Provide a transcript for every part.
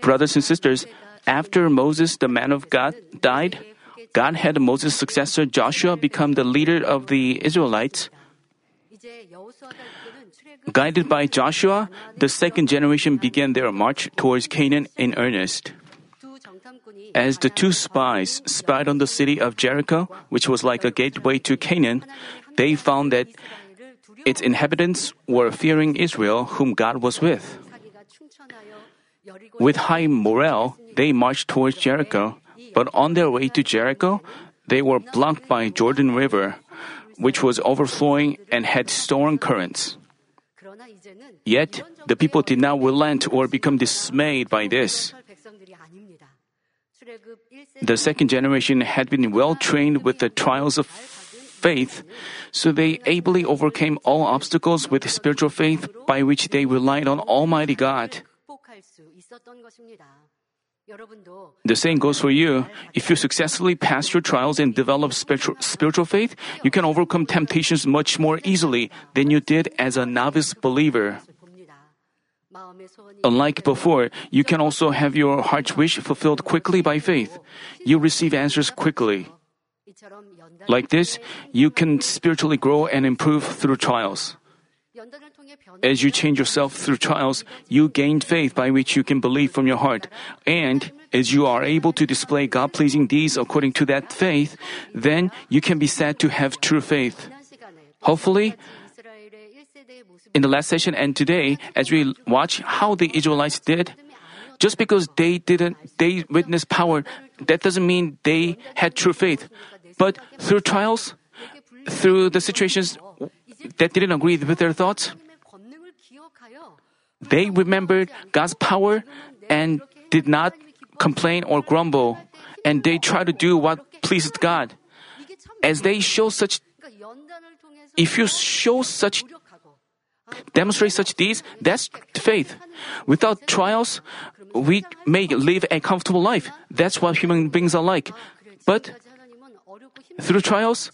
Brothers and sisters, after Moses, the man of God, died, God had Moses' successor Joshua become the leader of the Israelites. Guided by Joshua, the second generation began their march towards Canaan in earnest. As the two spies spied on the city of Jericho, which was like a gateway to Canaan, they found that its inhabitants were fearing Israel, whom God was with. With high morale, they marched towards Jericho, but on their way to Jericho, they were blocked by Jordan River, which was overflowing and had storm currents. Yet, the people did not relent or become dismayed by this. The second generation had been well trained with the trials of faith, so they ably overcame all obstacles with spiritual faith by which they relied on Almighty God. The same goes for you. If you successfully pass your trials and develop spiritual, spiritual faith, you can overcome temptations much more easily than you did as a novice believer. Unlike before, you can also have your heart's wish fulfilled quickly by faith. You receive answers quickly. Like this, you can spiritually grow and improve through trials. As you change yourself through trials, you gain faith by which you can believe from your heart. And as you are able to display God pleasing deeds according to that faith, then you can be said to have true faith. Hopefully, in the last session and today, as we watch how the Israelites did, just because they didn't, they witnessed power, that doesn't mean they had true faith. But through trials, through the situations that didn't agree with their thoughts, they remembered God's power and did not complain or grumble, and they tried to do what pleased God. As they show such, if you show such, demonstrate such deeds, that's faith. Without trials, we may live a comfortable life. That's what human beings are like. But through trials,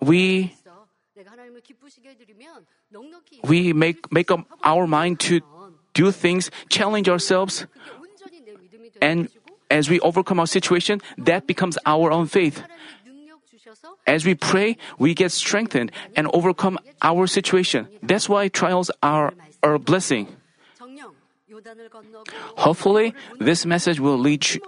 we we make make up our mind to do things, challenge ourselves, and as we overcome our situation, that becomes our own faith. As we pray, we get strengthened and overcome our situation. That's why trials are a blessing. Hopefully, this message will lead you,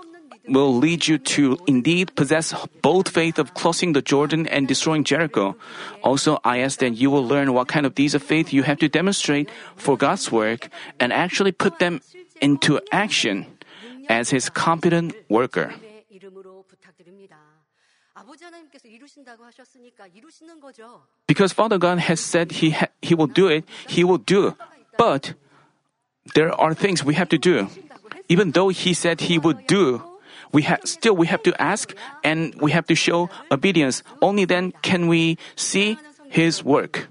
will lead you to indeed possess both faith of crossing the Jordan and destroying Jericho. Also, I ask that you will learn what kind of deeds of faith you have to demonstrate for God's work and actually put them into action as His competent worker. Because Father God has said He ha- He will do it, He will do. But there are things we have to do. Even though He said He would do, we ha- still we have to ask and we have to show obedience. Only then can we see His work.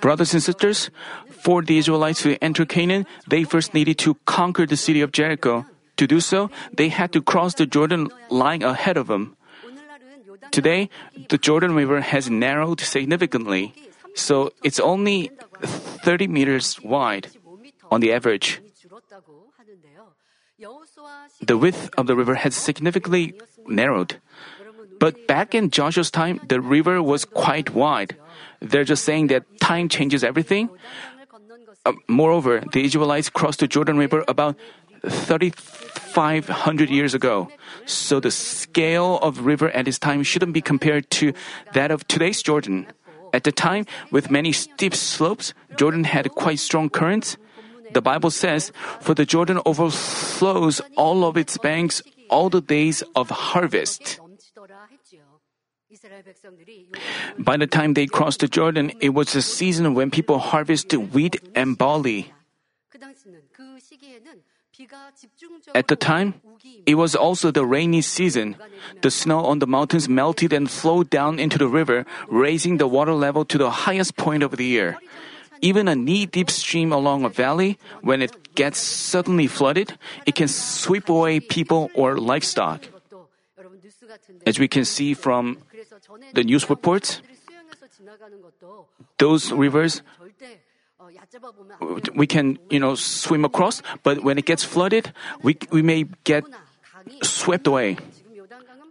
Brothers and sisters, for the Israelites to enter Canaan, they first needed to conquer the city of Jericho. To do so, they had to cross the Jordan lying ahead of them. Today, the Jordan River has narrowed significantly, so it's only 30 meters wide on the average. The width of the river has significantly narrowed. But back in Joshua's time, the river was quite wide. They're just saying that time changes everything. Uh, moreover, the Israelites crossed the Jordan River about 3,500 years ago. So the scale of river at this time shouldn't be compared to that of today's Jordan. At the time, with many steep slopes, Jordan had quite strong currents. The Bible says, For the Jordan overflows all of its banks all the days of harvest. By the time they crossed the Jordan, it was the season when people harvested wheat and barley. At the time, it was also the rainy season. The snow on the mountains melted and flowed down into the river, raising the water level to the highest point of the year. Even a knee deep stream along a valley, when it gets suddenly flooded, it can sweep away people or livestock. As we can see from the news reports, those rivers we can, you know, swim across, but when it gets flooded, we, we may get swept away.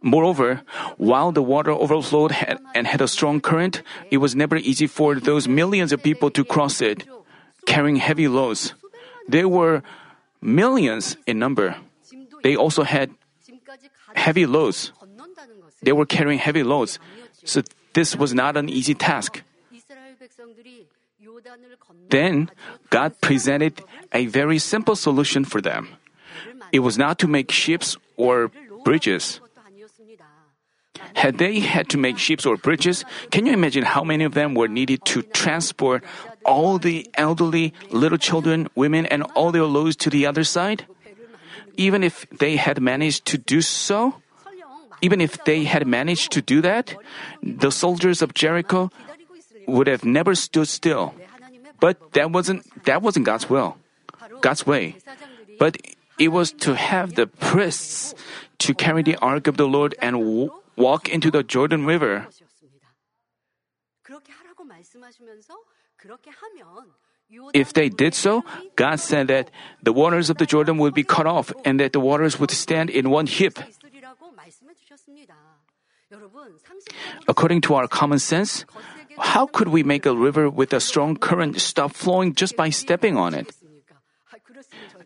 Moreover, while the water overflowed and had a strong current, it was never easy for those millions of people to cross it, carrying heavy loads. There were millions in number. They also had heavy loads. They were carrying heavy loads. So this was not an easy task. Then God presented a very simple solution for them. It was not to make ships or bridges. Had they had to make ships or bridges, can you imagine how many of them were needed to transport all the elderly, little children, women, and all their loads to the other side? Even if they had managed to do so, even if they had managed to do that, the soldiers of Jericho would have never stood still. But that wasn't that wasn't God's will. God's way. But it was to have the priests to carry the ark of the Lord and walk into the Jordan River. If they did so, God said that the waters of the Jordan would be cut off and that the waters would stand in one heap. According to our common sense, how could we make a river with a strong current stop flowing just by stepping on it?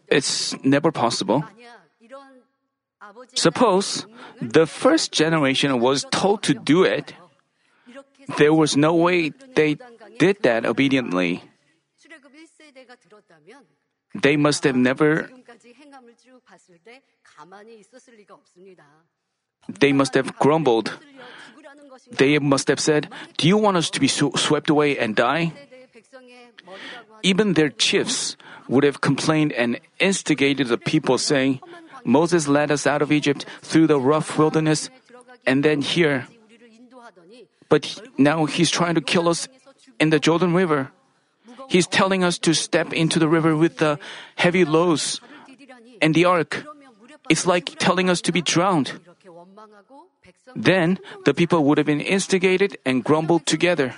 It's never possible. Suppose the first generation was told to do it. There was no way they did that obediently. They must have never they must have grumbled. They must have said, Do you want us to be swept away and die? Even their chiefs would have complained and instigated the people, saying, Moses led us out of Egypt through the rough wilderness, and then here. But now he's trying to kill us in the Jordan River. He's telling us to step into the river with the heavy loads and the ark. It's like telling us to be drowned. Then the people would have been instigated and grumbled together.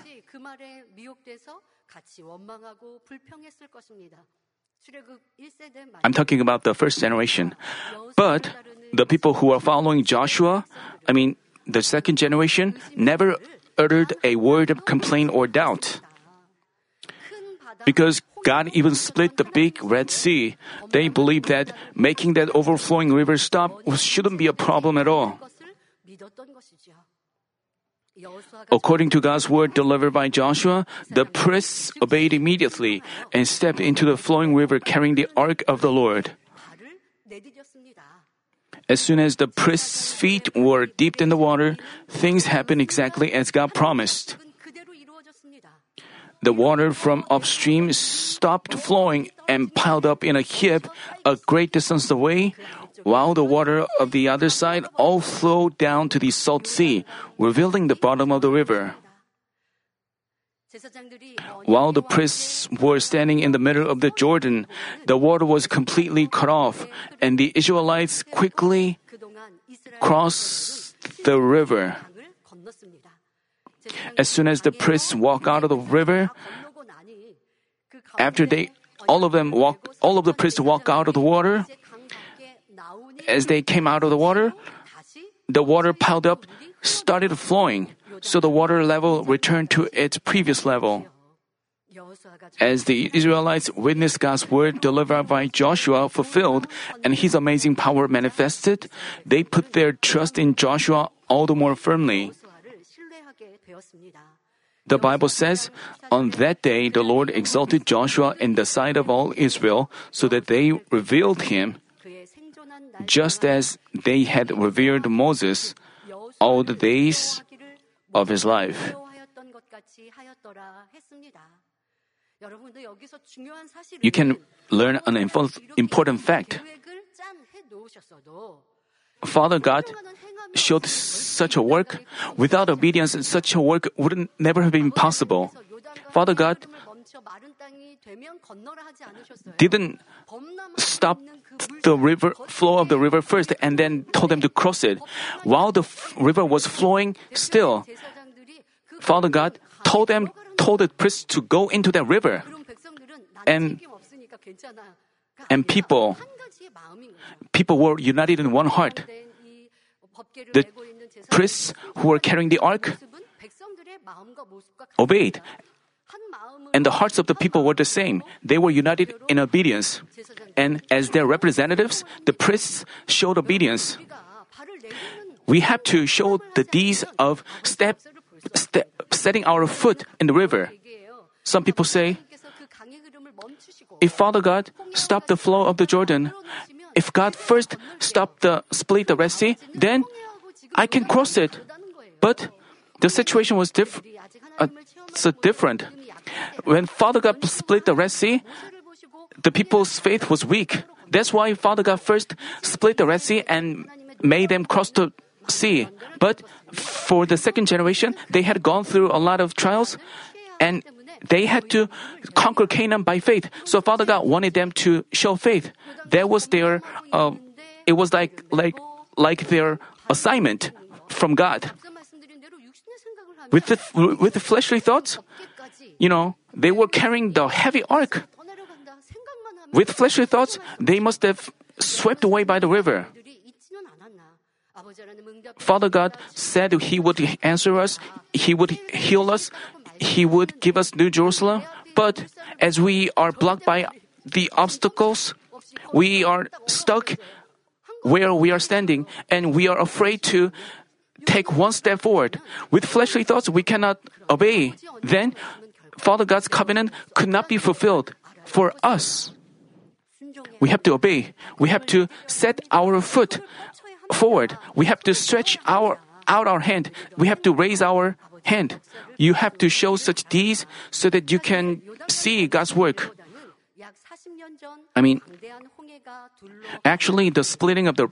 I'm talking about the first generation. But the people who are following Joshua, I mean, the second generation, never uttered a word of complaint or doubt. Because God even split the big Red Sea, they believed that making that overflowing river stop shouldn't be a problem at all. According to God's word delivered by Joshua, the priests obeyed immediately and stepped into the flowing river carrying the ark of the Lord. As soon as the priests' feet were dipped in the water, things happened exactly as God promised. The water from upstream stopped flowing and piled up in a heap a great distance away, while the water of the other side all flowed down to the salt sea, revealing the bottom of the river. While the priests were standing in the middle of the Jordan, the water was completely cut off, and the Israelites quickly crossed the river. As soon as the priests walk out of the river, after they all of them walk all of the priests walk out of the water, as they came out of the water, the water piled up started flowing, so the water level returned to its previous level. As the Israelites witnessed God's word delivered by Joshua fulfilled and his amazing power manifested, they put their trust in Joshua all the more firmly. The Bible says, On that day the Lord exalted Joshua in the sight of all Israel, so that they revealed him just as they had revered Moses all the days of his life. You can learn an important fact. Father God showed such a work. Without obedience, such a work would never have been possible. Father God didn't stop the river flow of the river first and then told them to cross it. While the f- river was flowing still, Father God told them told the priests to go into that river. And and people people were united in one heart. The priests who were carrying the ark obeyed. And the hearts of the people were the same. They were united in obedience. And as their representatives, the priests showed obedience. We have to show the deeds of step, step, setting our foot in the river. Some people say, if Father God stopped the flow of the Jordan, if God first stopped the split the Red Sea, then I can cross it. But the situation was different. uh, so different. When Father God split the Red Sea, the people's faith was weak. That's why Father God first split the Red Sea and made them cross the sea. But for the second generation, they had gone through a lot of trials and they had to conquer Canaan by faith. So Father God wanted them to show faith. That was their, uh, it was like like like their assignment from God. With the with the fleshly thoughts, you know, they were carrying the heavy ark. With fleshly thoughts, they must have swept away by the river. Father God said He would answer us, He would heal us, He would give us New Jerusalem. But as we are blocked by the obstacles, we are stuck where we are standing and we are afraid to take one step forward. With fleshly thoughts, we cannot obey. Then, Father God's covenant could not be fulfilled for us. We have to obey. We have to set our foot forward. We have to stretch our out our hand. We have to raise our hand. You have to show such deeds so that you can see God's work. I mean, actually, the splitting of the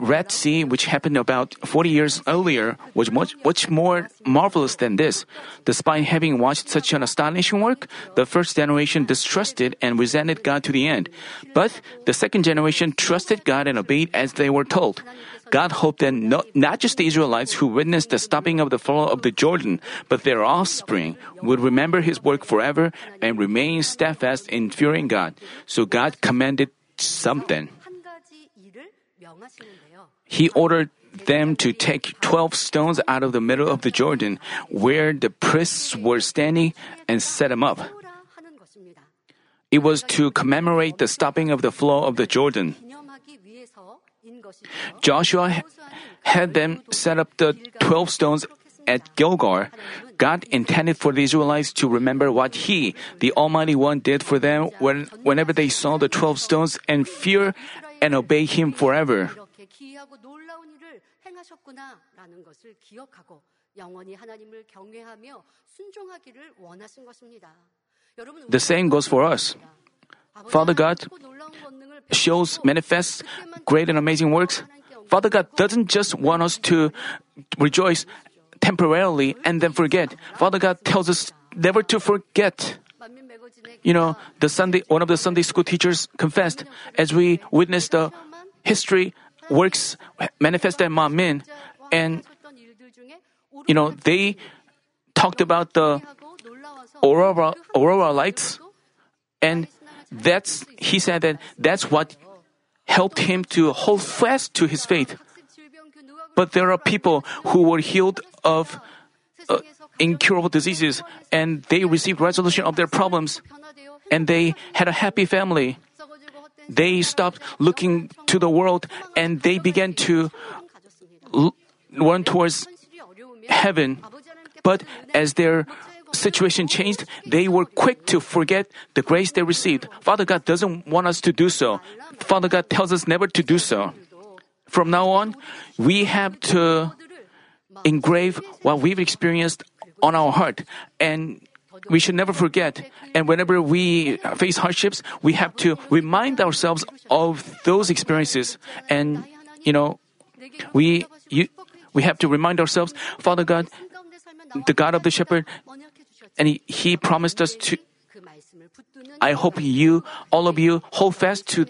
Red Sea, which happened about 40 years earlier, was much, much more marvelous than this. Despite having watched such an astonishing work, the first generation distrusted and resented God to the end. But the second generation trusted God and obeyed as they were told. God hoped that not, not just the Israelites who witnessed the stopping of the flow of the Jordan, but their offspring would remember his work forever and remain steadfast in fearing God. So God commanded something. He ordered them to take 12 stones out of the middle of the Jordan where the priests were standing and set them up. It was to commemorate the stopping of the flow of the Jordan. Joshua had them set up the 12 stones at Gilgal. God intended for the Israelites to remember what He, the Almighty One, did for them when, whenever they saw the 12 stones and fear and obey Him forever. The same goes for us. Father God shows, manifests great and amazing works. Father God doesn't just want us to rejoice temporarily and then forget. Father God tells us never to forget. You know, the Sunday, one of the Sunday school teachers confessed as we witnessed the history works manifested in Manmin, and you know they talked about the aurora aurora lights, and that's he said that that's what helped him to hold fast to his faith. But there are people who were healed of uh, incurable diseases and they received resolution of their problems and they had a happy family. They stopped looking to the world and they began to l- run towards heaven. But as their situation changed, they were quick to forget the grace they received. Father God doesn't want us to do so. Father God tells us never to do so. From now on, we have to engrave what we've experienced on our heart and we should never forget. And whenever we face hardships, we have to remind ourselves of those experiences. And, you know, we, you, we have to remind ourselves, Father God, the God of the shepherd, and he, he promised us to. I hope you, all of you, hold fast to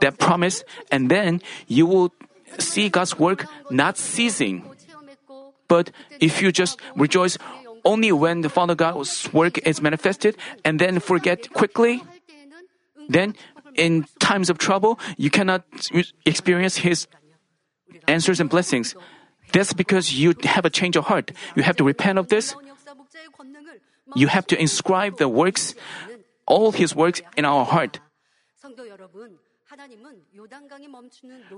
that promise, and then you will see God's work not ceasing. But if you just rejoice only when the Father God's work is manifested and then forget quickly, then in times of trouble, you cannot experience His answers and blessings. That's because you have a change of heart. You have to repent of this. You have to inscribe the works, all His works in our heart.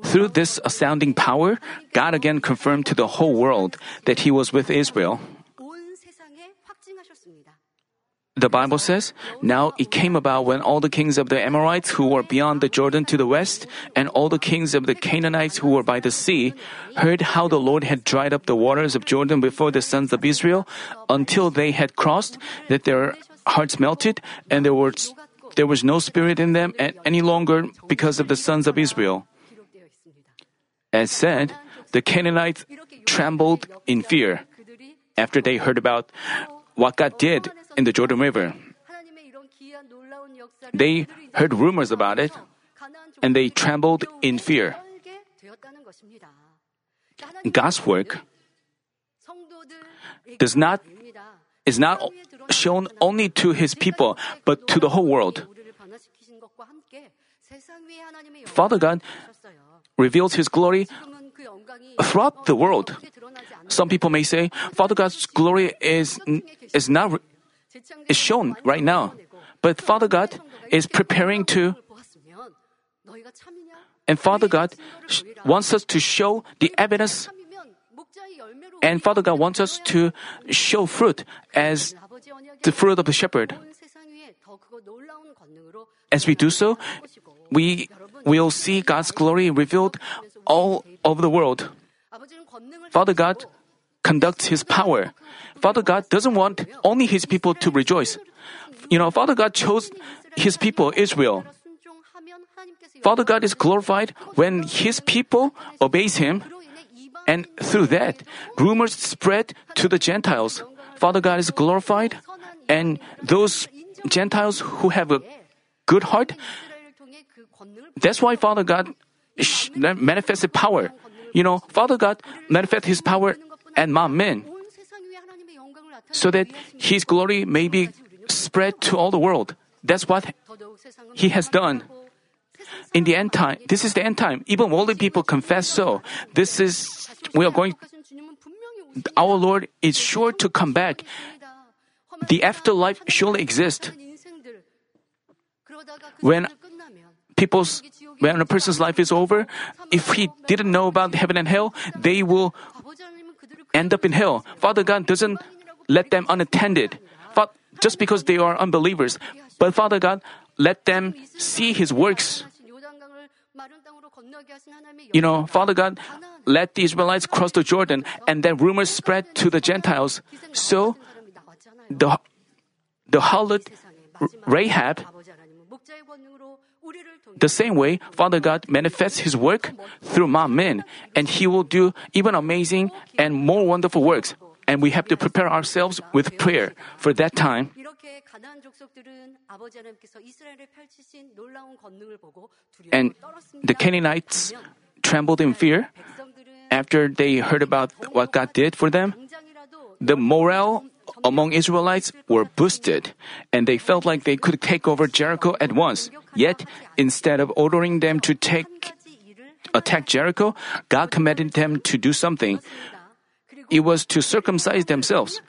Through this astounding power, God again confirmed to the whole world that He was with Israel. The Bible says, Now it came about when all the kings of the Amorites who were beyond the Jordan to the west, and all the kings of the Canaanites who were by the sea, heard how the Lord had dried up the waters of Jordan before the sons of Israel, until they had crossed, that their hearts melted, and there was, there was no spirit in them any longer because of the sons of Israel. As said, the Canaanites trembled in fear after they heard about what God did in the Jordan River. They heard rumors about it and they trembled in fear. God's work does not is not shown only to his people but to the whole world. Father God reveals his glory throughout the world. Some people may say Father God's glory is is not is shown right now. But Father God is preparing to, and Father God wants us to show the evidence, and Father God wants us to show fruit as the fruit of the shepherd. As we do so, we will see God's glory revealed all over the world. Father God conducts His power. Father God doesn't want only His people to rejoice. You know, Father God chose His people, Israel. Father God is glorified when His people obeys Him, and through that, rumors spread to the Gentiles. Father God is glorified, and those Gentiles who have a good heart, that's why Father God manifested power. You know, Father God manifested His power and among men so that His glory may be spread to all the world. That's what He has done. In the end time, this is the end time. Even worldly people confess so. This is, we are going, our Lord is sure to come back. The afterlife surely exists. When people's when a person's life is over, if he didn't know about heaven and hell, they will end up in hell. Father God doesn't let them unattended just because they are unbelievers. But Father God, let them see His works. You know, Father God, let the Israelites cross the Jordan, and then rumors spread to the Gentiles. So, the the harlot Rahab, the same way, Father God manifests His work through Manmin, and He will do even amazing and more wonderful works and we have to prepare ourselves with prayer for that time. And the Canaanites trembled in fear after they heard about what God did for them. The morale among Israelites were boosted, and they felt like they could take over Jericho at once. Yet, instead of ordering them to take attack Jericho, God commanded them to do something it was to circumcise themselves.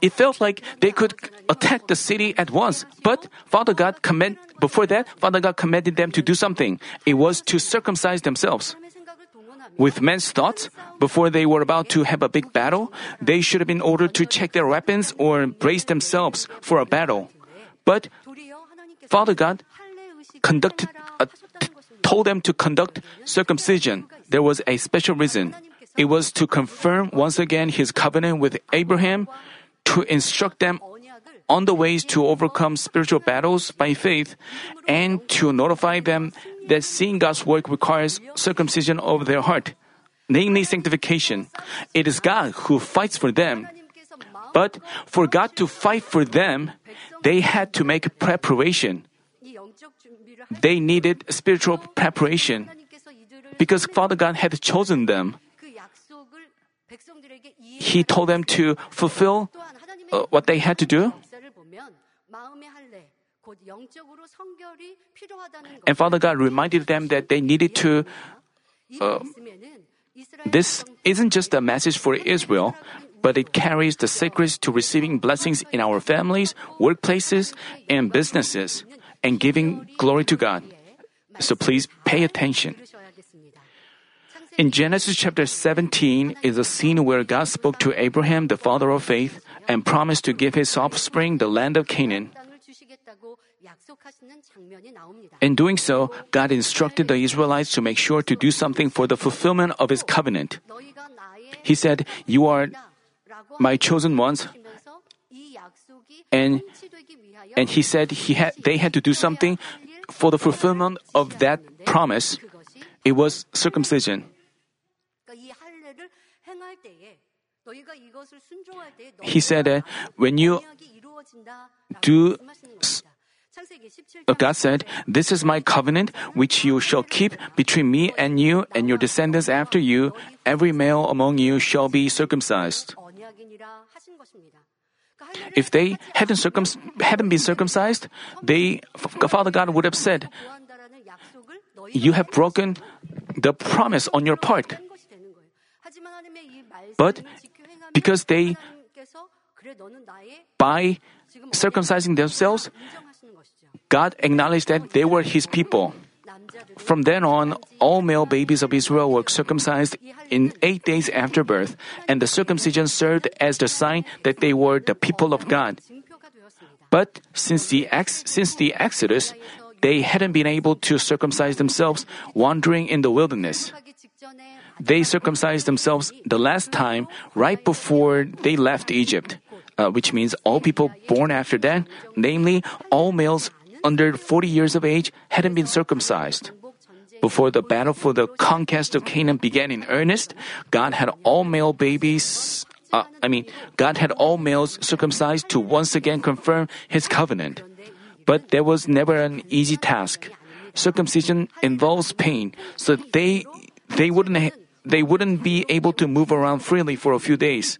It felt like they could attack the city at once, but Father God command before that, Father God commanded them to do something. It was to circumcise themselves. With men's thoughts, before they were about to have a big battle, they should have been ordered to check their weapons or brace themselves for a battle. But Father God conducted, uh, told them to conduct circumcision. There was a special reason. It was to confirm once again his covenant with Abraham, to instruct them on the ways to overcome spiritual battles by faith, and to notify them that seeing God's work requires circumcision of their heart, namely sanctification. It is God who fights for them. But for God to fight for them, they had to make preparation. They needed spiritual preparation because Father God had chosen them. He told them to fulfill uh, what they had to do? And Father God reminded them that they needed to. Uh, this isn't just a message for Israel, but it carries the secrets to receiving blessings in our families, workplaces, and businesses, and giving glory to God. So please pay attention. In Genesis chapter 17 is a scene where God spoke to Abraham, the father of faith, and promised to give his offspring the land of Canaan. In doing so, God instructed the Israelites to make sure to do something for the fulfillment of his covenant. He said, You are my chosen ones. And, and he said he had, they had to do something for the fulfillment of that promise. It was circumcision. He said that when you do God said, This is my covenant which you shall keep between me and you and your descendants after you. Every male among you shall be circumcised. If they hadn't, circum- hadn't been circumcised, they, Father God would have said, You have broken the promise on your part. But because they, by circumcising themselves, God acknowledged that they were His people. From then on, all male babies of Israel were circumcised in eight days after birth, and the circumcision served as the sign that they were the people of God. But since the, ex- since the Exodus, they hadn't been able to circumcise themselves wandering in the wilderness. They circumcised themselves the last time right before they left Egypt, uh, which means all people born after that, namely all males under 40 years of age, hadn't been circumcised. Before the battle for the conquest of Canaan began in earnest, God had all male babies, uh, I mean, God had all males circumcised to once again confirm his covenant. But there was never an easy task. Circumcision involves pain, so they they wouldn't they wouldn't be able to move around freely for a few days.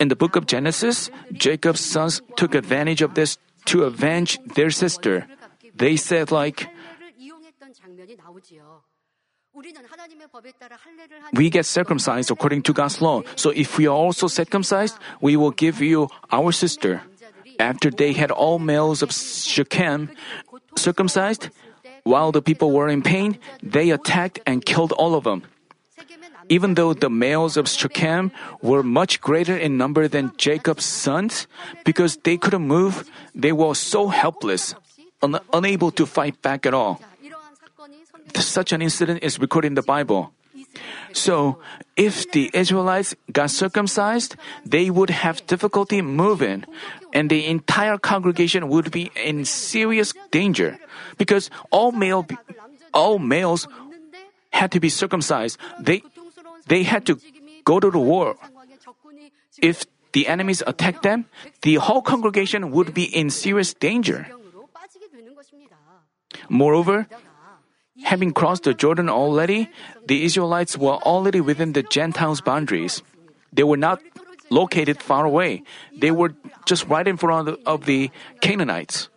In the book of Genesis, Jacob's sons took advantage of this to avenge their sister. They said like we get circumcised according to God's law. So if we are also circumcised, we will give you our sister. After they had all males of Shechem circumcised, while the people were in pain, they attacked and killed all of them. Even though the males of Shechem were much greater in number than Jacob's sons, because they couldn't move, they were so helpless, un- unable to fight back at all. Such an incident is recorded in the Bible. So, if the Israelites got circumcised, they would have difficulty moving, and the entire congregation would be in serious danger, because all male, all males had to be circumcised. They, they had to go to the war. If the enemies attacked them, the whole congregation would be in serious danger. Moreover, having crossed the Jordan already, the Israelites were already within the Gentiles' boundaries. They were not located far away. They were just right in front of the Canaanites.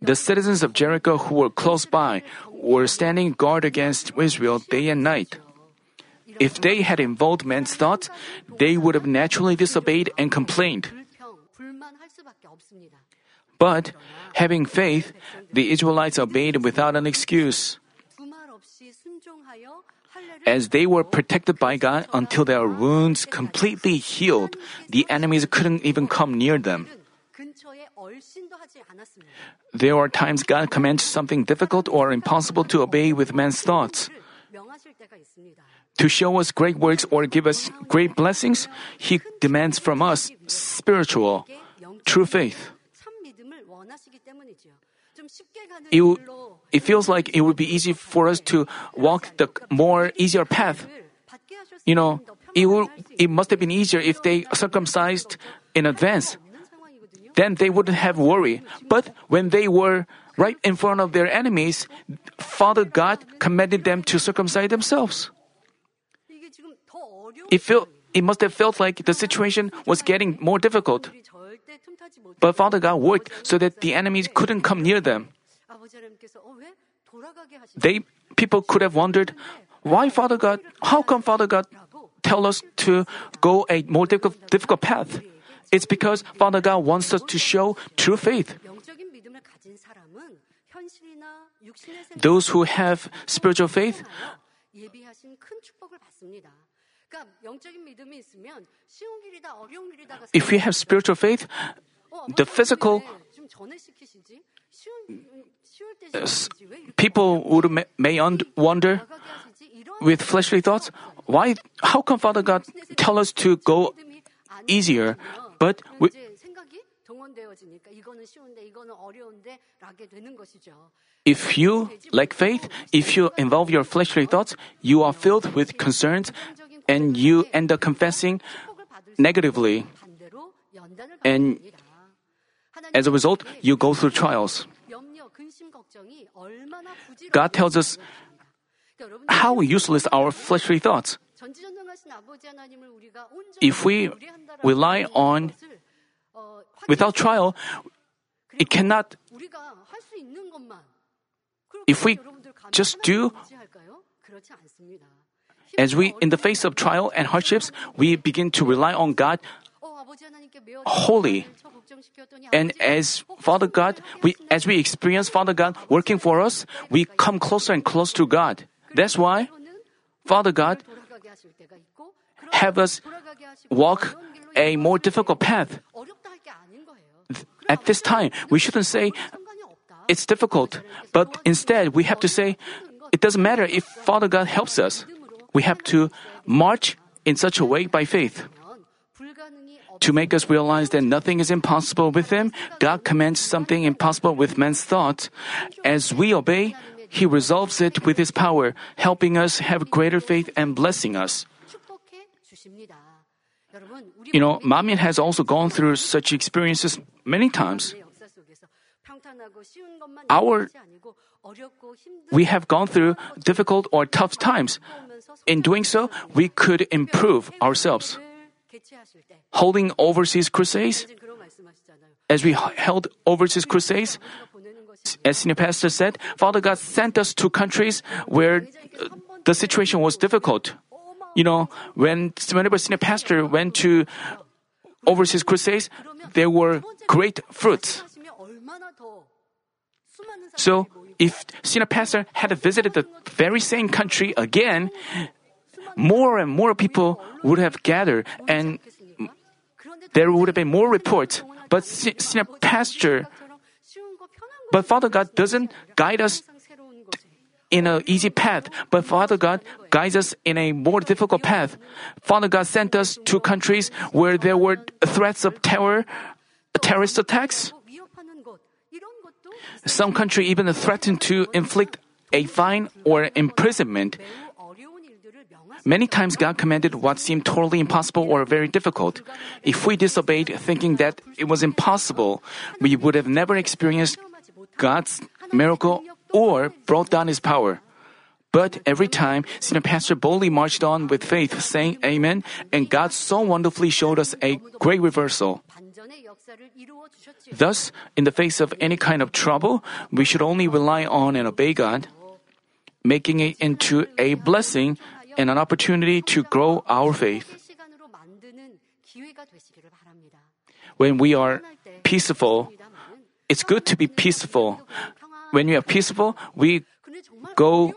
The citizens of Jericho who were close by were standing guard against Israel day and night. If they had involved men's thoughts, they would have naturally disobeyed and complained. But, having faith, the Israelites obeyed without an excuse. As they were protected by God until their wounds completely healed, the enemies couldn't even come near them. There are times God commands something difficult or impossible to obey with man's thoughts. To show us great works or give us great blessings, He demands from us spiritual, true faith. It, it feels like it would be easy for us to walk the more easier path. You know, it, will, it must have been easier if they circumcised in advance. Then they wouldn't have worry. But when they were right in front of their enemies, Father God commanded them to circumcise themselves. It, felt it must have felt like the situation was getting more difficult. But Father God worked so that the enemies couldn't come near them. They people could have wondered why Father God, how come Father God tell us to go a more difficult, difficult path? It's because Father God wants us to show true faith. Those who have spiritual faith if we have spiritual faith, the physical people would may, wonder with fleshly thoughts why how come father god tell us to go easier? but we, if you lack faith, if you involve your fleshly thoughts, you are filled with concerns and you end up confessing negatively. And as a result, you go through trials. God tells us how useless our fleshly thoughts. If we rely on without trial, it cannot. If we just do as we, in the face of trial and hardships, we begin to rely on God wholly. And as Father God, we, as we experience Father God working for us, we come closer and close to God. That's why Father God have us walk a more difficult path. At this time, we shouldn't say it's difficult, but instead we have to say it doesn't matter if Father God helps us we have to march in such a way by faith. To make us realize that nothing is impossible with Him, God commands something impossible with man's thought. As we obey, He resolves it with His power, helping us have greater faith and blessing us. You know, Manmin has also gone through such experiences many times. Our, we have gone through difficult or tough times, in doing so, we could improve ourselves. Holding overseas crusades, as we held overseas crusades, as senior pastor said, Father God sent us to countries where uh, the situation was difficult. You know, when whenever senior pastor went to overseas crusades, there were great fruits. So if senior pastor had visited the very same country again, more and more people would have gathered and there would have been more reports. But senior pastor, but Father God doesn't guide us in an easy path, but Father God guides us in a more difficult path. Father God sent us to countries where there were threats of terror, terrorist attacks. Some country even threatened to inflict a fine or imprisonment. Many times God commanded what seemed totally impossible or very difficult. If we disobeyed thinking that it was impossible, we would have never experienced God's miracle or brought down his power. But every time, senior pastor boldly marched on with faith, saying amen, and God so wonderfully showed us a great reversal. Thus, in the face of any kind of trouble, we should only rely on and obey God, making it into a blessing and an opportunity to grow our faith. When we are peaceful, it's good to be peaceful. When we are peaceful, we go,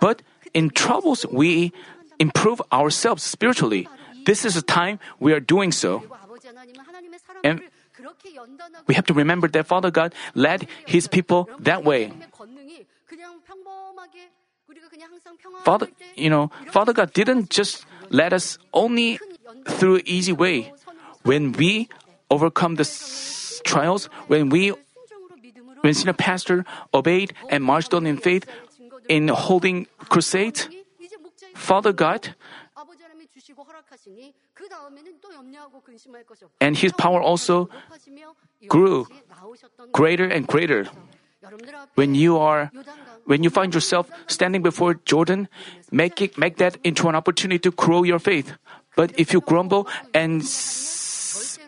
but in troubles, we improve ourselves spiritually. This is a time we are doing so. And we have to remember that Father God led his people that way. Father, you know, Father God didn't just let us only through easy way. When we overcome the trials, when we, when senior pastor obeyed and marched on in faith in holding crusades, Father God and his power also grew greater and greater. When you are, when you find yourself standing before Jordan, make it, make that into an opportunity to grow your faith. But if you grumble and s-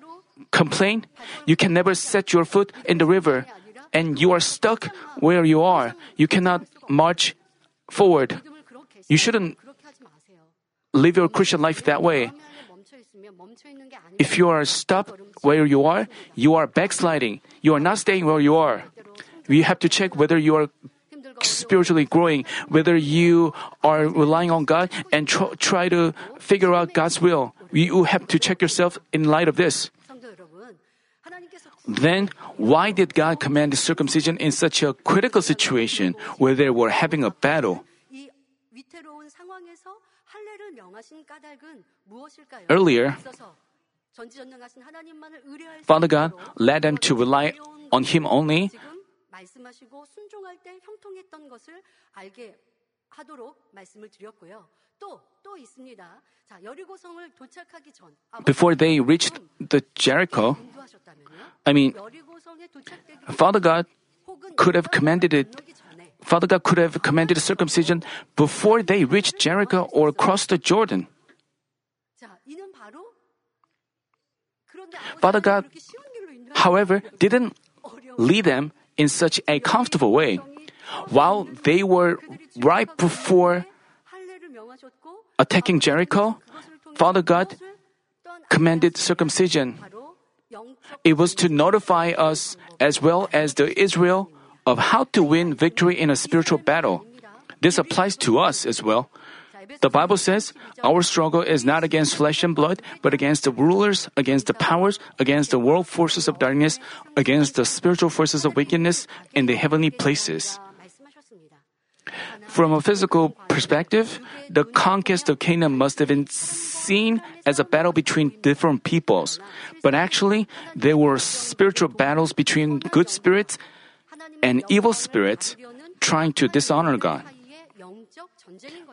complain, you can never set your foot in the river and you are stuck where you are. You cannot march forward. You shouldn't live your Christian life that way. If you are stopped where you are, you are backsliding. You are not staying where you are. You have to check whether you are spiritually growing, whether you are relying on God and tr- try to figure out God's will. You have to check yourself in light of this. Then, why did God command circumcision in such a critical situation where they were having a battle? Earlier, Father God led them to rely on Him only. Before they reached the Jericho, I mean, Father God could have commanded it Father God could have commanded circumcision before they reached Jericho or crossed the Jordan. Father God, however, didn't lead them in such a comfortable way. While they were right before attacking Jericho, Father God commanded circumcision. It was to notify us as well as the Israel of how to win victory in a spiritual battle. This applies to us as well. The Bible says, Our struggle is not against flesh and blood, but against the rulers, against the powers, against the world forces of darkness, against the spiritual forces of wickedness in the heavenly places. From a physical perspective, the conquest of Canaan must have been seen as a battle between different peoples. But actually, there were spiritual battles between good spirits an evil spirit trying to dishonor God.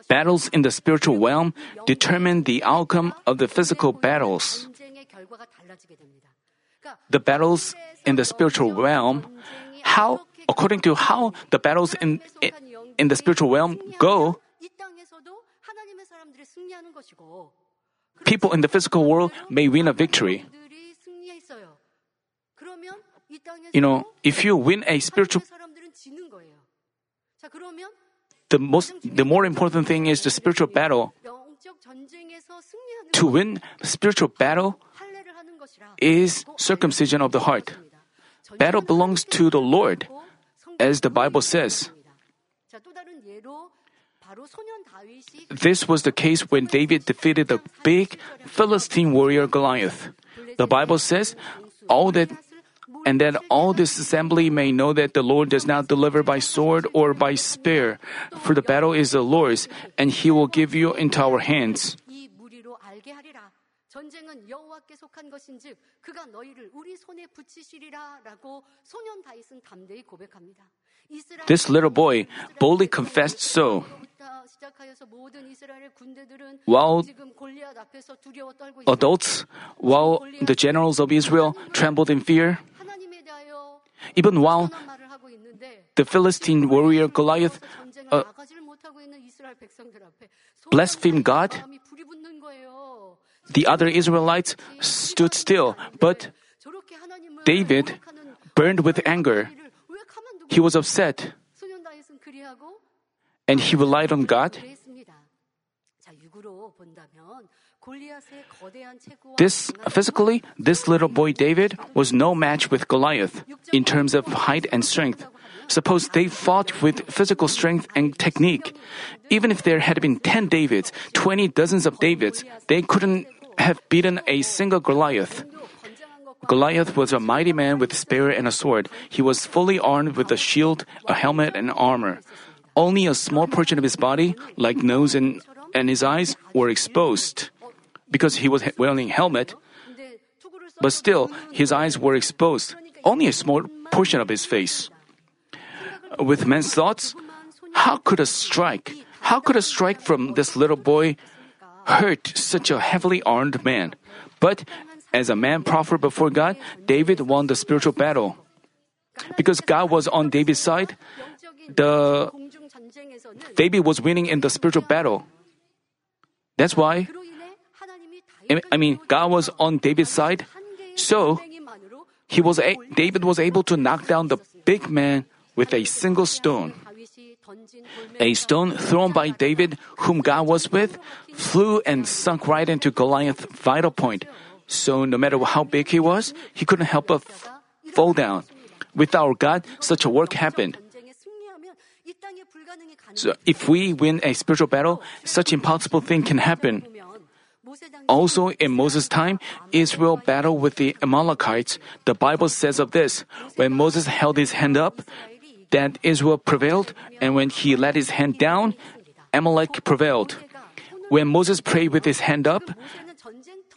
Battles in the spiritual realm determine the outcome of the physical battles. The battles in the spiritual realm, how according to how the battles in in the spiritual realm go, people in the physical world may win a victory you know, if you win a spiritual the most the more important thing is the spiritual battle. To win spiritual battle is circumcision of the heart. Battle belongs to the Lord, as the Bible says. This was the case when David defeated the big Philistine warrior Goliath. The Bible says all that and that all this assembly may know that the Lord does not deliver by sword or by spear, for the battle is the Lord's, and he will give you into our hands. 전쟁은 여호와께 속한 것인즉 그가 너희를 우리 손에 붙이시리라라고 소년 다윗은 담대히 고백합니다. 이스라엘 This little boy boldly confessed so. 부터 시작하여서 모든 이스라엘 군대들은 While 지금 골리앗 앞에서 두려워 떨고 있습니다. adults, while the generals of Israel trembled in fear, 하나님에 대하여 even while 선한 말을 하고 있는데 the Philistine warrior Goliath 전쟁을 uh, 나가지를 못하고 있는 이스라엘 백성들 앞에 blasphemed God, the other Israelites stood still, but David burned with anger. He was upset. And he relied on God. This physically, this little boy David was no match with Goliath in terms of height and strength. Suppose they fought with physical strength and technique. Even if there had been 10 Davids, 20 dozens of Davids, they couldn't have beaten a single Goliath. Goliath was a mighty man with a spear and a sword. He was fully armed with a shield, a helmet, and armor. Only a small portion of his body, like nose and, and his eyes, were exposed because he was wearing a helmet. But still, his eyes were exposed, only a small portion of his face. With men's thoughts, how could a strike? How could a strike from this little boy hurt such a heavily armed man. But as a man proffered before God, David won the spiritual battle. Because God was on David's side, the David was winning in the spiritual battle. That's why I mean God was on David's side, so he was a, David was able to knock down the big man with a single stone. A stone thrown by David, whom God was with, flew and sunk right into Goliath's vital point. So no matter how big he was, he couldn't help but f- fall down. With our God, such a work happened. So if we win a spiritual battle, such impossible thing can happen. Also, in Moses' time, Israel battled with the Amalekites. The Bible says of this when Moses held his hand up, that Israel prevailed, and when he let his hand down, Amalek prevailed. When Moses prayed with his hand up,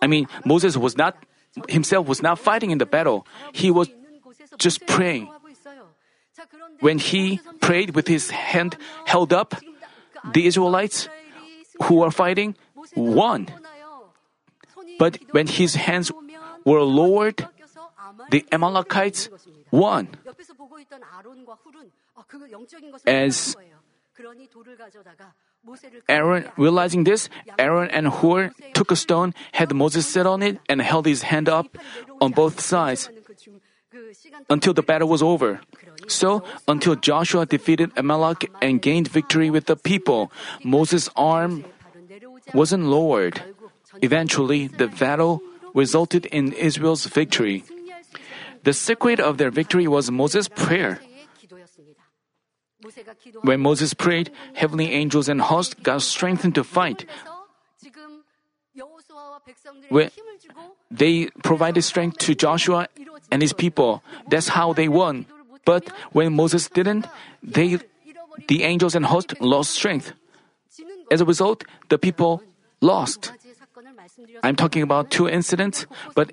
I mean, Moses was not, himself was not fighting in the battle. He was just praying. When he prayed with his hand held up, the Israelites who were fighting won. But when his hands were lowered, the Amalekites won. As Aaron, realizing this, Aaron and Hur took a stone, had Moses sit on it, and held his hand up on both sides until the battle was over. So, until Joshua defeated Amalek and gained victory with the people, Moses' arm wasn't lowered. Eventually, the battle resulted in Israel's victory. The secret of their victory was Moses' prayer. When Moses prayed, heavenly angels and hosts got strengthened to fight. When they provided strength to Joshua and his people. That's how they won. But when Moses didn't, they, the angels and hosts lost strength. As a result, the people lost. I'm talking about two incidents, but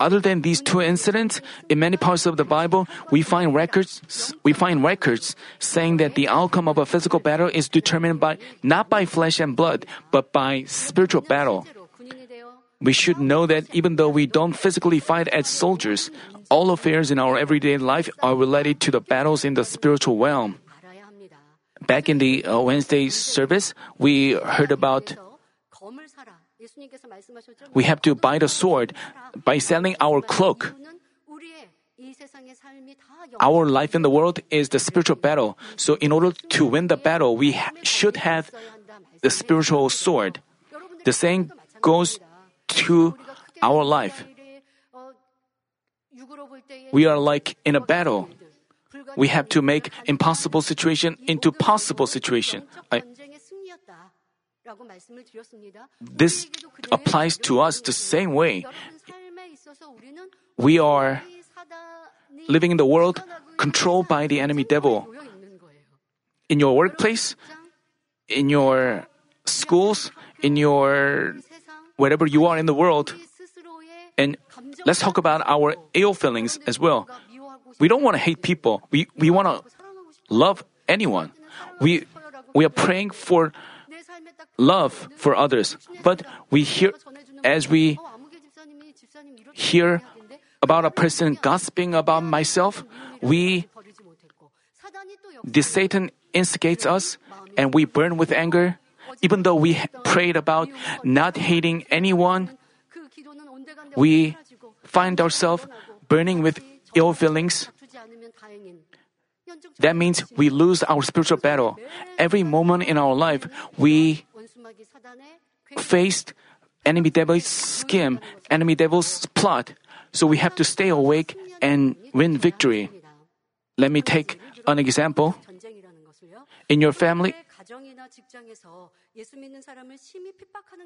other than these two incidents, in many parts of the Bible, we find records we find records saying that the outcome of a physical battle is determined by not by flesh and blood, but by spiritual battle. We should know that even though we don't physically fight as soldiers, all affairs in our everyday life are related to the battles in the spiritual realm. Back in the uh, Wednesday service, we heard about we have to buy the sword by selling our cloak. Our life in the world is the spiritual battle. So, in order to win the battle, we ha- should have the spiritual sword. The same goes to our life. We are like in a battle. We have to make impossible situation into possible situation. I, this applies to us the same way. We are living in the world controlled by the enemy devil. In your workplace, in your schools, in your wherever you are in the world. And let's talk about our ill feelings as well. We don't want to hate people. We, we want to love anyone. We, we are praying for love for others. But we hear, as we hear about a person gossiping about myself, we, the Satan instigates us and we burn with anger. Even though we prayed about not hating anyone, we find ourselves burning with ill feelings. That means we lose our spiritual battle. Every moment in our life, we faced enemy devil's scheme, enemy devil's plot. So we have to stay awake and win victory. Let me take an example. In your family,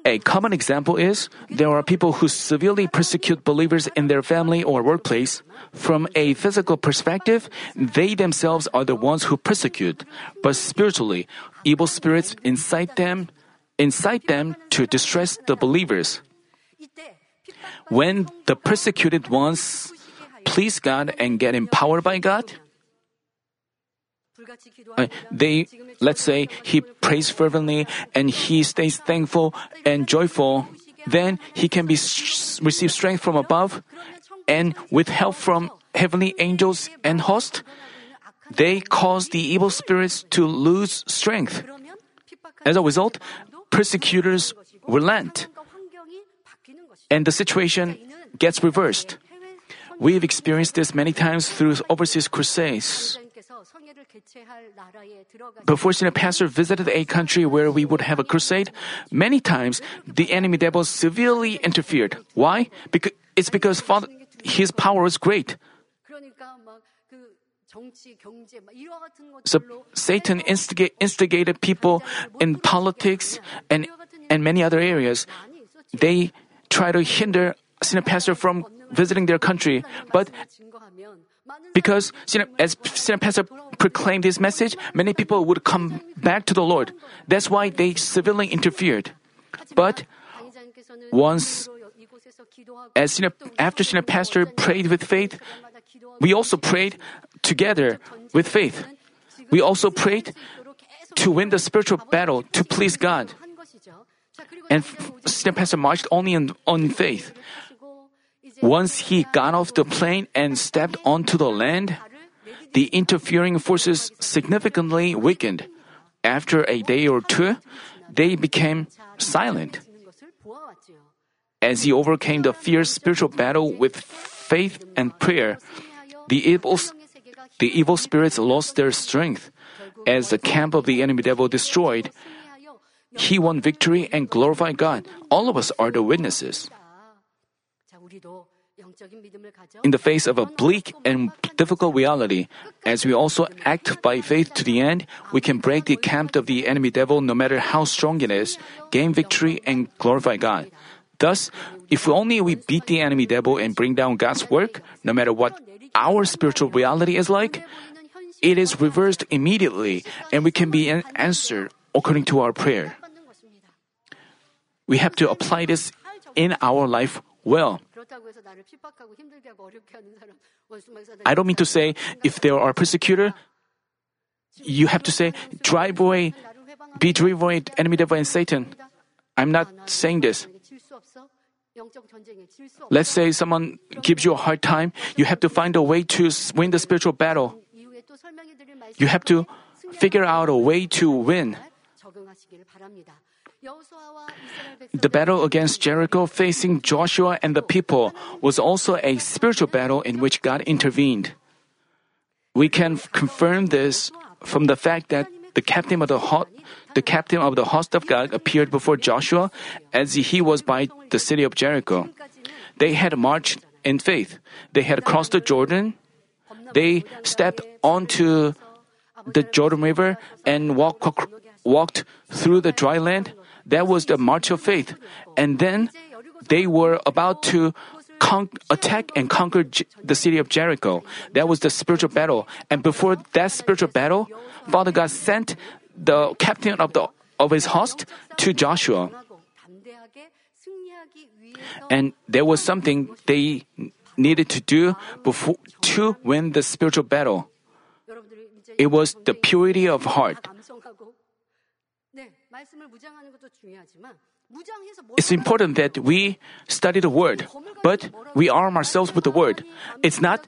a common example is there are people who severely persecute believers in their family or workplace. From a physical perspective, they themselves are the ones who persecute, but spiritually, evil spirits incite them incite them to distress the believers. When the persecuted ones please God and get empowered by God, uh, they let's say he prays fervently and he stays thankful and joyful then he can be receive strength from above and with help from heavenly angels and host they cause the evil spirits to lose strength as a result persecutors relent and the situation gets reversed. We've experienced this many times through overseas crusades. Before a Pastor visited a country where we would have a crusade, many times the enemy devil severely interfered. Why? Because it's because his power is great. So Satan instigated people in politics and, and many other areas. They try to hinder senior pastor from visiting their country. But because as senior pastor proclaimed this message, many people would come back to the Lord. That's why they civilly interfered. But once, as senior, after senior pastor prayed with faith, we also prayed together with faith. We also prayed to win the spiritual battle to please God. And Senior Pastor marched only in, on faith. Once he got off the plane and stepped onto the land, the interfering forces significantly weakened. After a day or two, they became silent. As he overcame the fierce spiritual battle with faith and prayer, the evil the evil spirits lost their strength. As the camp of the enemy devil destroyed, he won victory and glorified God. All of us are the witnesses. In the face of a bleak and difficult reality, as we also act by faith to the end, we can break the camp of the enemy devil no matter how strong it is, gain victory, and glorify God. Thus, if only we beat the enemy devil and bring down God's work, no matter what our spiritual reality is like, it is reversed immediately and we can be answered according to our prayer. We have to apply this in our life well. I don't mean to say if there are persecutor, you have to say drive away, be driven away, enemy devil and Satan. I'm not saying this. Let's say someone gives you a hard time, you have to find a way to win the spiritual battle. You have to figure out a way to win. The battle against Jericho facing Joshua and the people was also a spiritual battle in which God intervened. We can confirm this from the fact that the captain of the the captain of the host of God appeared before Joshua as he was by the city of Jericho. They had marched in faith. They had crossed the Jordan. They stepped onto the Jordan River and walk, walked through the dry land. That was the march of faith. And then they were about to con- attack and conquer J- the city of Jericho. That was the spiritual battle. And before that spiritual battle, Father God sent the captain of, the, of his host to Joshua. And there was something they needed to do before, to win the spiritual battle. It was the purity of heart. It's important that we study the Word, but we arm ourselves with the Word. It's not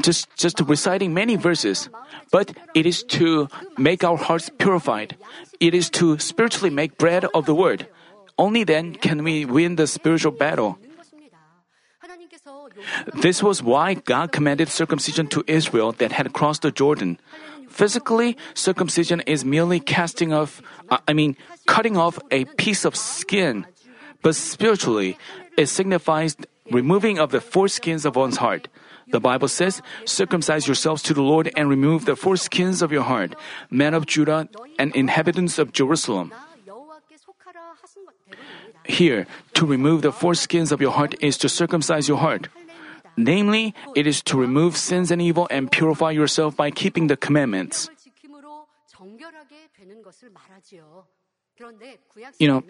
just just reciting many verses, but it is to make our hearts purified. It is to spiritually make bread of the word. Only then can we win the spiritual battle. This was why God commanded circumcision to Israel that had crossed the Jordan. Physically, circumcision is merely casting off, uh, I mean, cutting off a piece of skin. But spiritually, it signifies removing of the foreskins of one's heart. The Bible says, Circumcise yourselves to the Lord and remove the foreskins of your heart, men of Judah and inhabitants of Jerusalem. Here, to remove the foreskins of your heart is to circumcise your heart. Namely, it is to remove sins and evil and purify yourself by keeping the commandments. You know,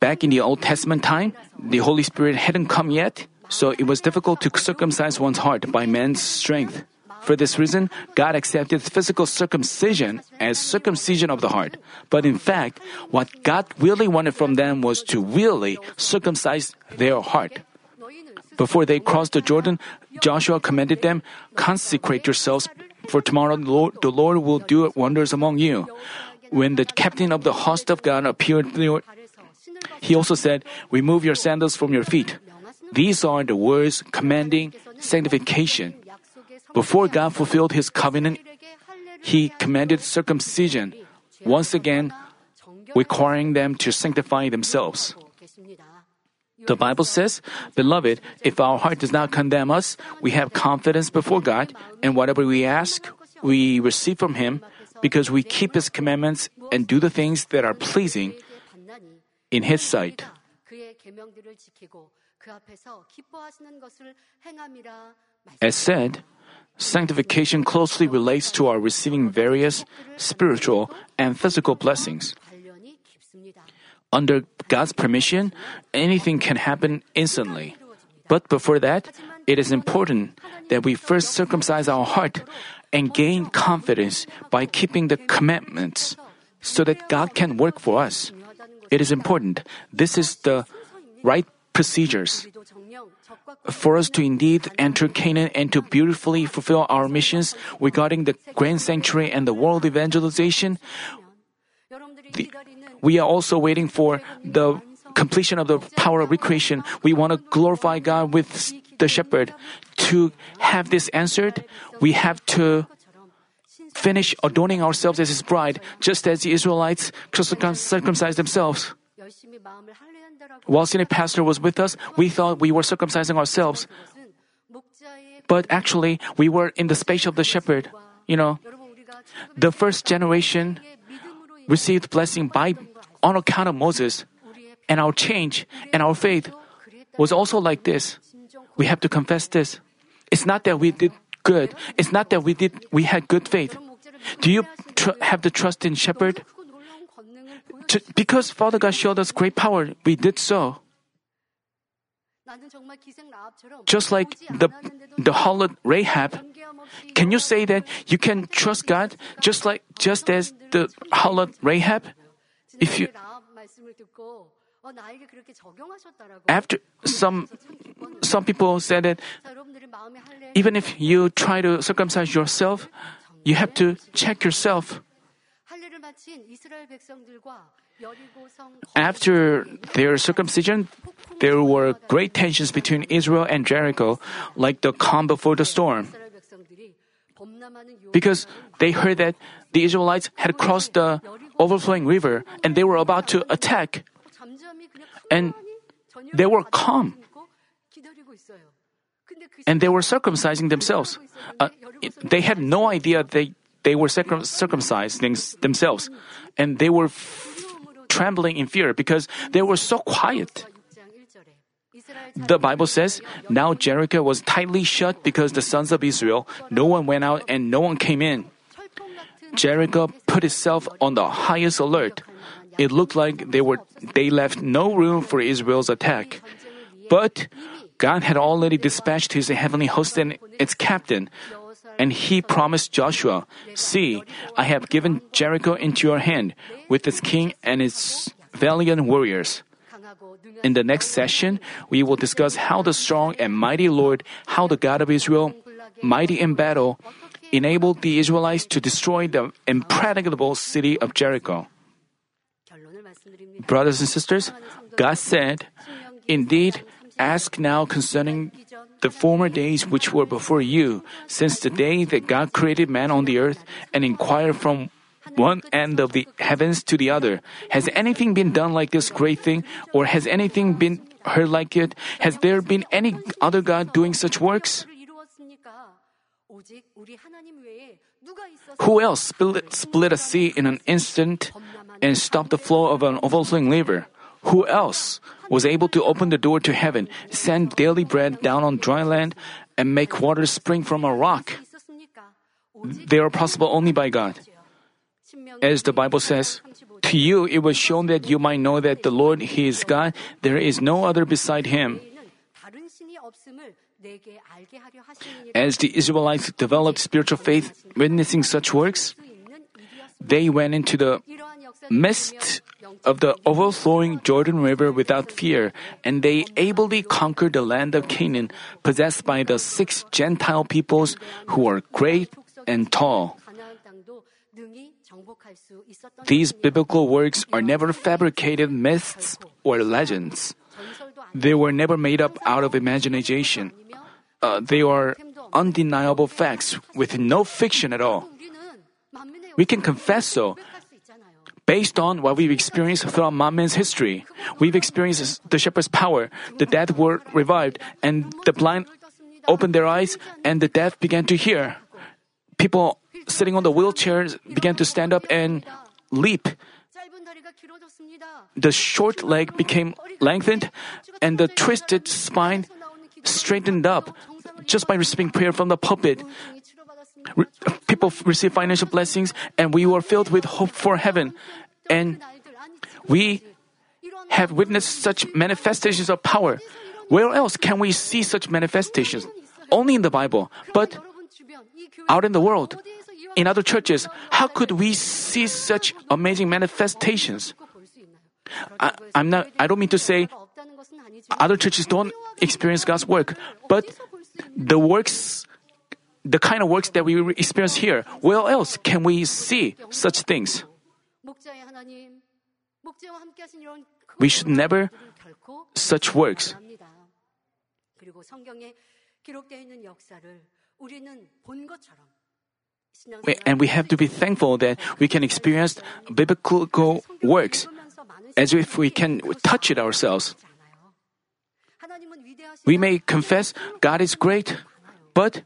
Back in the Old Testament time, the Holy Spirit hadn't come yet, so it was difficult to circumcise one's heart by man's strength. For this reason, God accepted physical circumcision as circumcision of the heart. But in fact, what God really wanted from them was to really circumcise their heart. Before they crossed the Jordan, Joshua commanded them, Consecrate yourselves, for tomorrow the Lord, the Lord will do wonders among you. When the captain of the host of God appeared he also said, Remove your sandals from your feet. These are the words commanding sanctification. Before God fulfilled his covenant, he commanded circumcision, once again requiring them to sanctify themselves. The Bible says, Beloved, if our heart does not condemn us, we have confidence before God, and whatever we ask, we receive from Him, because we keep His commandments and do the things that are pleasing in His sight. As said, sanctification closely relates to our receiving various spiritual and physical blessings. Under God's permission, anything can happen instantly. But before that, it is important that we first circumcise our heart and gain confidence by keeping the commandments so that God can work for us. It is important. This is the right procedures. For us to indeed enter Canaan and to beautifully fulfill our missions regarding the grand sanctuary and the world evangelization, the, we are also waiting for the completion of the power of recreation. We want to glorify God with the shepherd. To have this answered, we have to finish adorning ourselves as his bride, just as the Israelites circumcised themselves. While senior pastor was with us, we thought we were circumcising ourselves. But actually, we were in the space of the shepherd. You know, the first generation received blessing by on account of Moses. And our change and our faith was also like this. We have to confess this. It's not that we did good. It's not that we did we had good faith. Do you tr- have the trust in shepherd? because Father God showed us great power, we did so. Just like the the harlot Rahab, can you say that you can trust God just like just as the harlot Rahab? If you after some some people said that even if you try to circumcise yourself, you have to check yourself. After their circumcision, there were great tensions between Israel and Jericho, like the calm before the storm. Because they heard that the Israelites had crossed the overflowing river and they were about to attack. And they were calm. And they were circumcising themselves. Uh, they had no idea they, they were circum- circumcised themselves. And they were f- trembling in fear because they were so quiet. The Bible says, Now Jericho was tightly shut because the sons of Israel, no one went out and no one came in. Jericho put itself on the highest alert. It looked like they were they left no room for Israel's attack. But God had already dispatched his heavenly host and its captain, and he promised Joshua, See, I have given Jericho into your hand, with its king and its valiant warriors. In the next session, we will discuss how the strong and mighty Lord, how the God of Israel, mighty in battle, enabled the Israelites to destroy the impregnable city of Jericho. Brothers and sisters, God said, Indeed, ask now concerning the former days which were before you, since the day that God created man on the earth, and inquire from one end of the heavens to the other. Has anything been done like this great thing, or has anything been heard like it? Has there been any other God doing such works? Who else split, split a sea in an instant and stopped the flow of an overflowing river? Who else was able to open the door to heaven, send daily bread down on dry land, and make water spring from a rock? They are possible only by God. As the Bible says, to you it was shown that you might know that the Lord He is God, there is no other beside Him. As the Israelites developed spiritual faith, witnessing such works, they went into the midst of the overflowing Jordan River without fear, and they ably conquered the land of Canaan, possessed by the six Gentile peoples who are great and tall. These biblical works are never fabricated myths or legends. They were never made up out of imagination. Uh, they are undeniable facts with no fiction at all. We can confess so. Based on what we've experienced throughout Manmin's history, we've experienced the shepherd's power, the dead were revived, and the blind opened their eyes, and the deaf began to hear. People sitting on the wheelchairs began to stand up and leap. The short leg became lengthened, and the twisted spine straightened up just by receiving prayer from the pulpit. People receive financial blessings, and we were filled with hope for heaven. And we have witnessed such manifestations of power. Where else can we see such manifestations? Only in the Bible. But out in the world, in other churches, how could we see such amazing manifestations? I, am not, I don't mean to say other churches don't experience God's work, but the works, the kind of works that we experience here, where else can we see such things? We should never such works. And we have to be thankful that we can experience biblical works as if we can touch it ourselves. We may confess God is great, but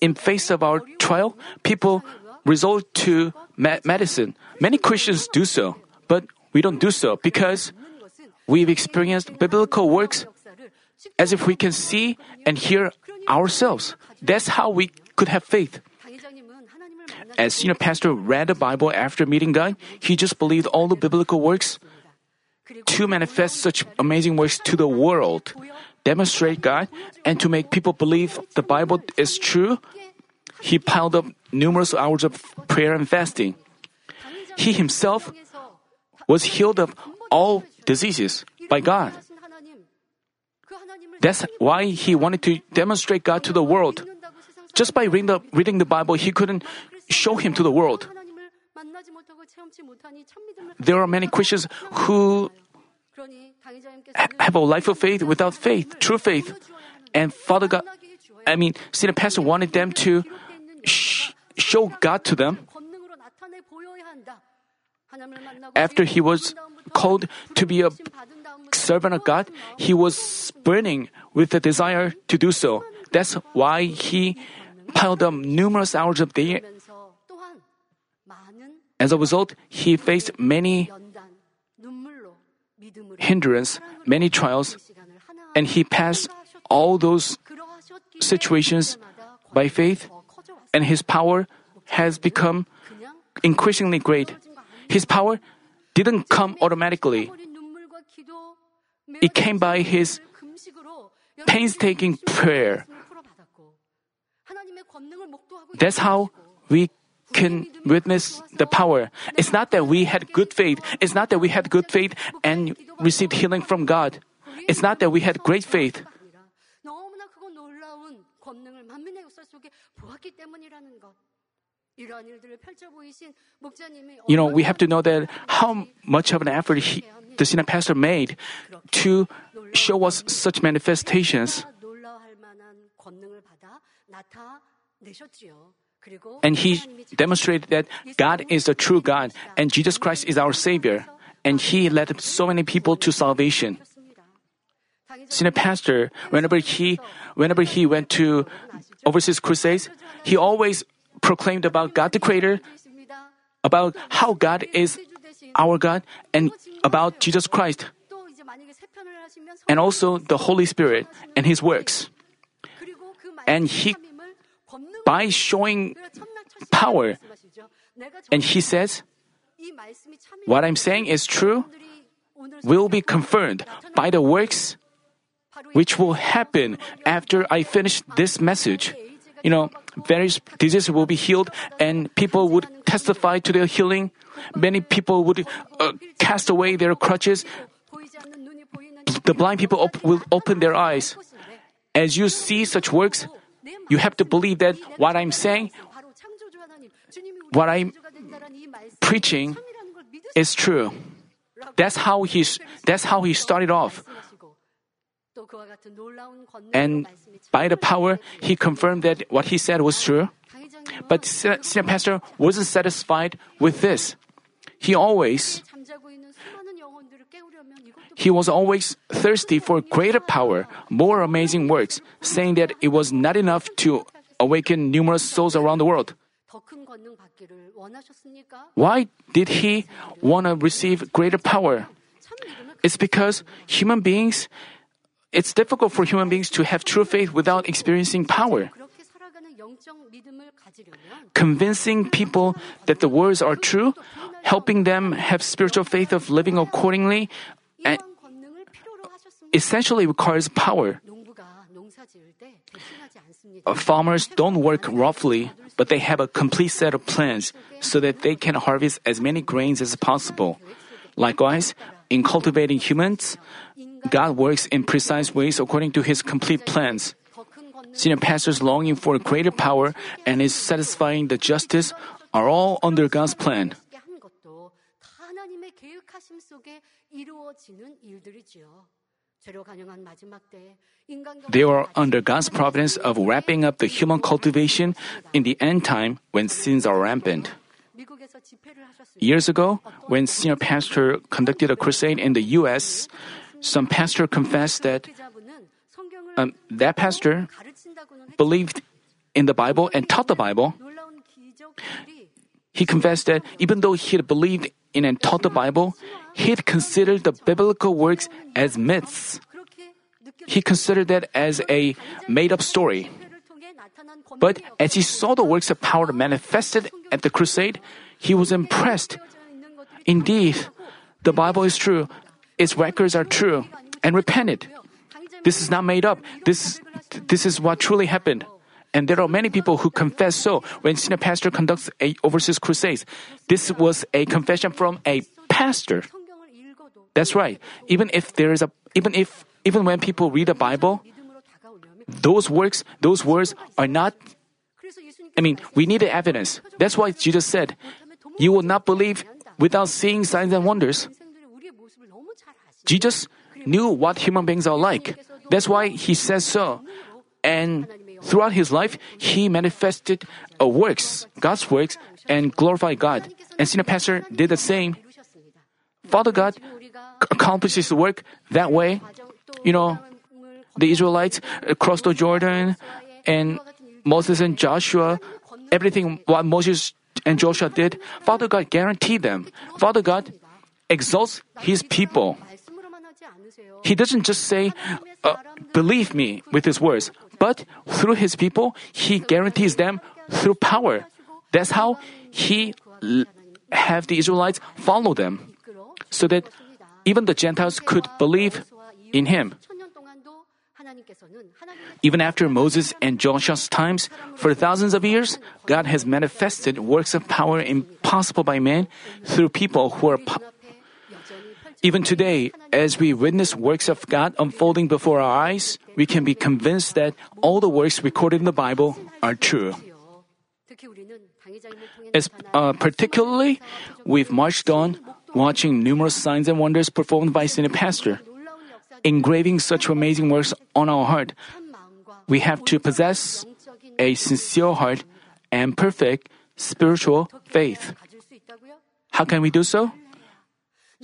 in face of our trial, people resort to medicine. Many Christians do so, but we don't do so because we've experienced biblical works as if we can see and hear ourselves. That's how we could have faith. As senior pastor read the Bible after meeting God, he just believed all the biblical works to manifest such amazing works to the world, demonstrate God, and to make people believe the Bible is true. He piled up numerous hours of prayer and fasting. He himself was healed of all diseases by God. That's why he wanted to demonstrate God to the world. Just by reading the, reading the Bible, he couldn't show him to the world. There are many Christians who have a life of faith without faith, true faith. And Father God, I mean, Senior Pastor wanted them to sh- show God to them. After he was called to be a servant of God, he was burning with the desire to do so. That's why he piled up numerous hours of day. As a result, he faced many hindrance, many trials, and he passed all those situations by faith, and his power has become increasingly great. His power didn't come automatically. It came by his painstaking prayer. That's how we can witness the power. It's not that we had good faith. It's not that we had good faith and received healing from God. It's not that we had great faith. You know, we have to know that how much of an effort he, the senior pastor made to show us such manifestations. And he demonstrated that God is the true God and Jesus Christ is our Savior. And he led so many people to salvation. Senior pastor, whenever he, whenever he went to overseas crusades, he always proclaimed about God the Creator, about how God is our God, and about Jesus Christ, and also the Holy Spirit and His works. And he, by showing power, and he says, What I'm saying is true, will be confirmed by the works which will happen after I finish this message. You know, various diseases will be healed and people would testify to their healing. Many people would uh, cast away their crutches. The blind people op- will open their eyes. As you see such works, you have to believe that what I'm saying what I'm preaching is true. That's how he that's how he started off. And by the power, he confirmed that what he said was true. But senior pastor wasn't satisfied with this. He always he was always thirsty for greater power, more amazing works, saying that it was not enough to awaken numerous souls around the world. Why did he want to receive greater power? It's because human beings, it's difficult for human beings to have true faith without experiencing power. Convincing people that the words are true, helping them have spiritual faith of living accordingly, essentially requires power. Uh, farmers don't work roughly, but they have a complete set of plans so that they can harvest as many grains as possible. Likewise, in cultivating humans, God works in precise ways according to his complete plans. Senior pastors longing for greater power and is satisfying the justice are all under God's plan. They are under God's providence of wrapping up the human cultivation in the end time when sins are rampant. Years ago, when senior pastor conducted a crusade in the U.S., some pastor confessed that um, that pastor believed in the Bible and taught the Bible. He confessed that even though he had believed in and taught the Bible, he had considered the biblical works as myths. He considered that as a made up story. But as he saw the works of power manifested at the crusade, he was impressed. Indeed, the Bible is true, its records are true, and repented. This is not made up. This, this is what truly happened. And there are many people who confess so when senior pastor conducts a overseas crusades. This was a confession from a pastor. That's right. Even if there is a, even if, even when people read the Bible, those works, those words are not, I mean, we need the evidence. That's why Jesus said, you will not believe without seeing signs and wonders. Jesus knew what human beings are like. That's why he says so. And throughout his life, he manifested uh, works, God's works, and glorified God. And senior pastor did the same. Father God accomplishes the work that way. You know, the Israelites crossed the Jordan, and Moses and Joshua, everything what Moses and Joshua did, Father God guaranteed them. Father God exalts his people. He doesn't just say, uh, believe me with his words, but through his people, he guarantees them through power. That's how he have the Israelites follow them, so that even the Gentiles could believe in him. Even after Moses and Joshua's times, for thousands of years, God has manifested works of power impossible by man through people who are po- even today, as we witness works of God unfolding before our eyes, we can be convinced that all the works recorded in the Bible are true. As, uh, particularly, we've marched on watching numerous signs and wonders performed by senior pastor. Engraving such amazing works on our heart, we have to possess a sincere heart and perfect spiritual faith. How can we do so?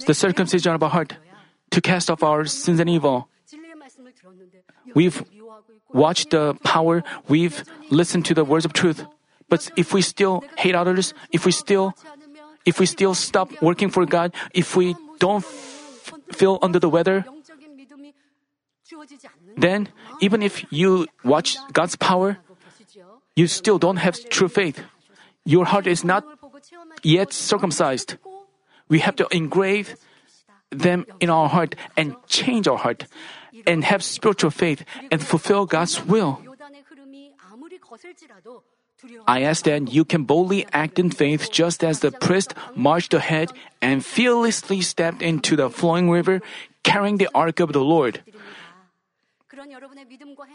the circumcision of our heart, to cast off our sins and evil. We've watched the power, we've listened to the words of truth. But if we still hate others, if we still, if we still stop working for God, if we don't feel under the weather, then even if you watch God's power, you still don't have true faith. Your heart is not yet circumcised. We have to engrave them in our heart and change our heart and have spiritual faith and fulfill God's will. I ask that you can boldly act in faith just as the priest marched ahead and fearlessly stepped into the flowing river carrying the ark of the Lord.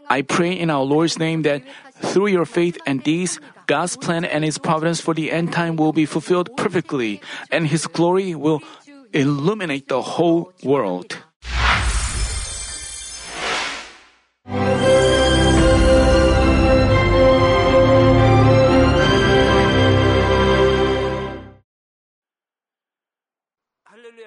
I pray in our Lord's name that through your faith and deeds, God's plan and His providence for the end time will be fulfilled perfectly, and His glory will illuminate the whole world.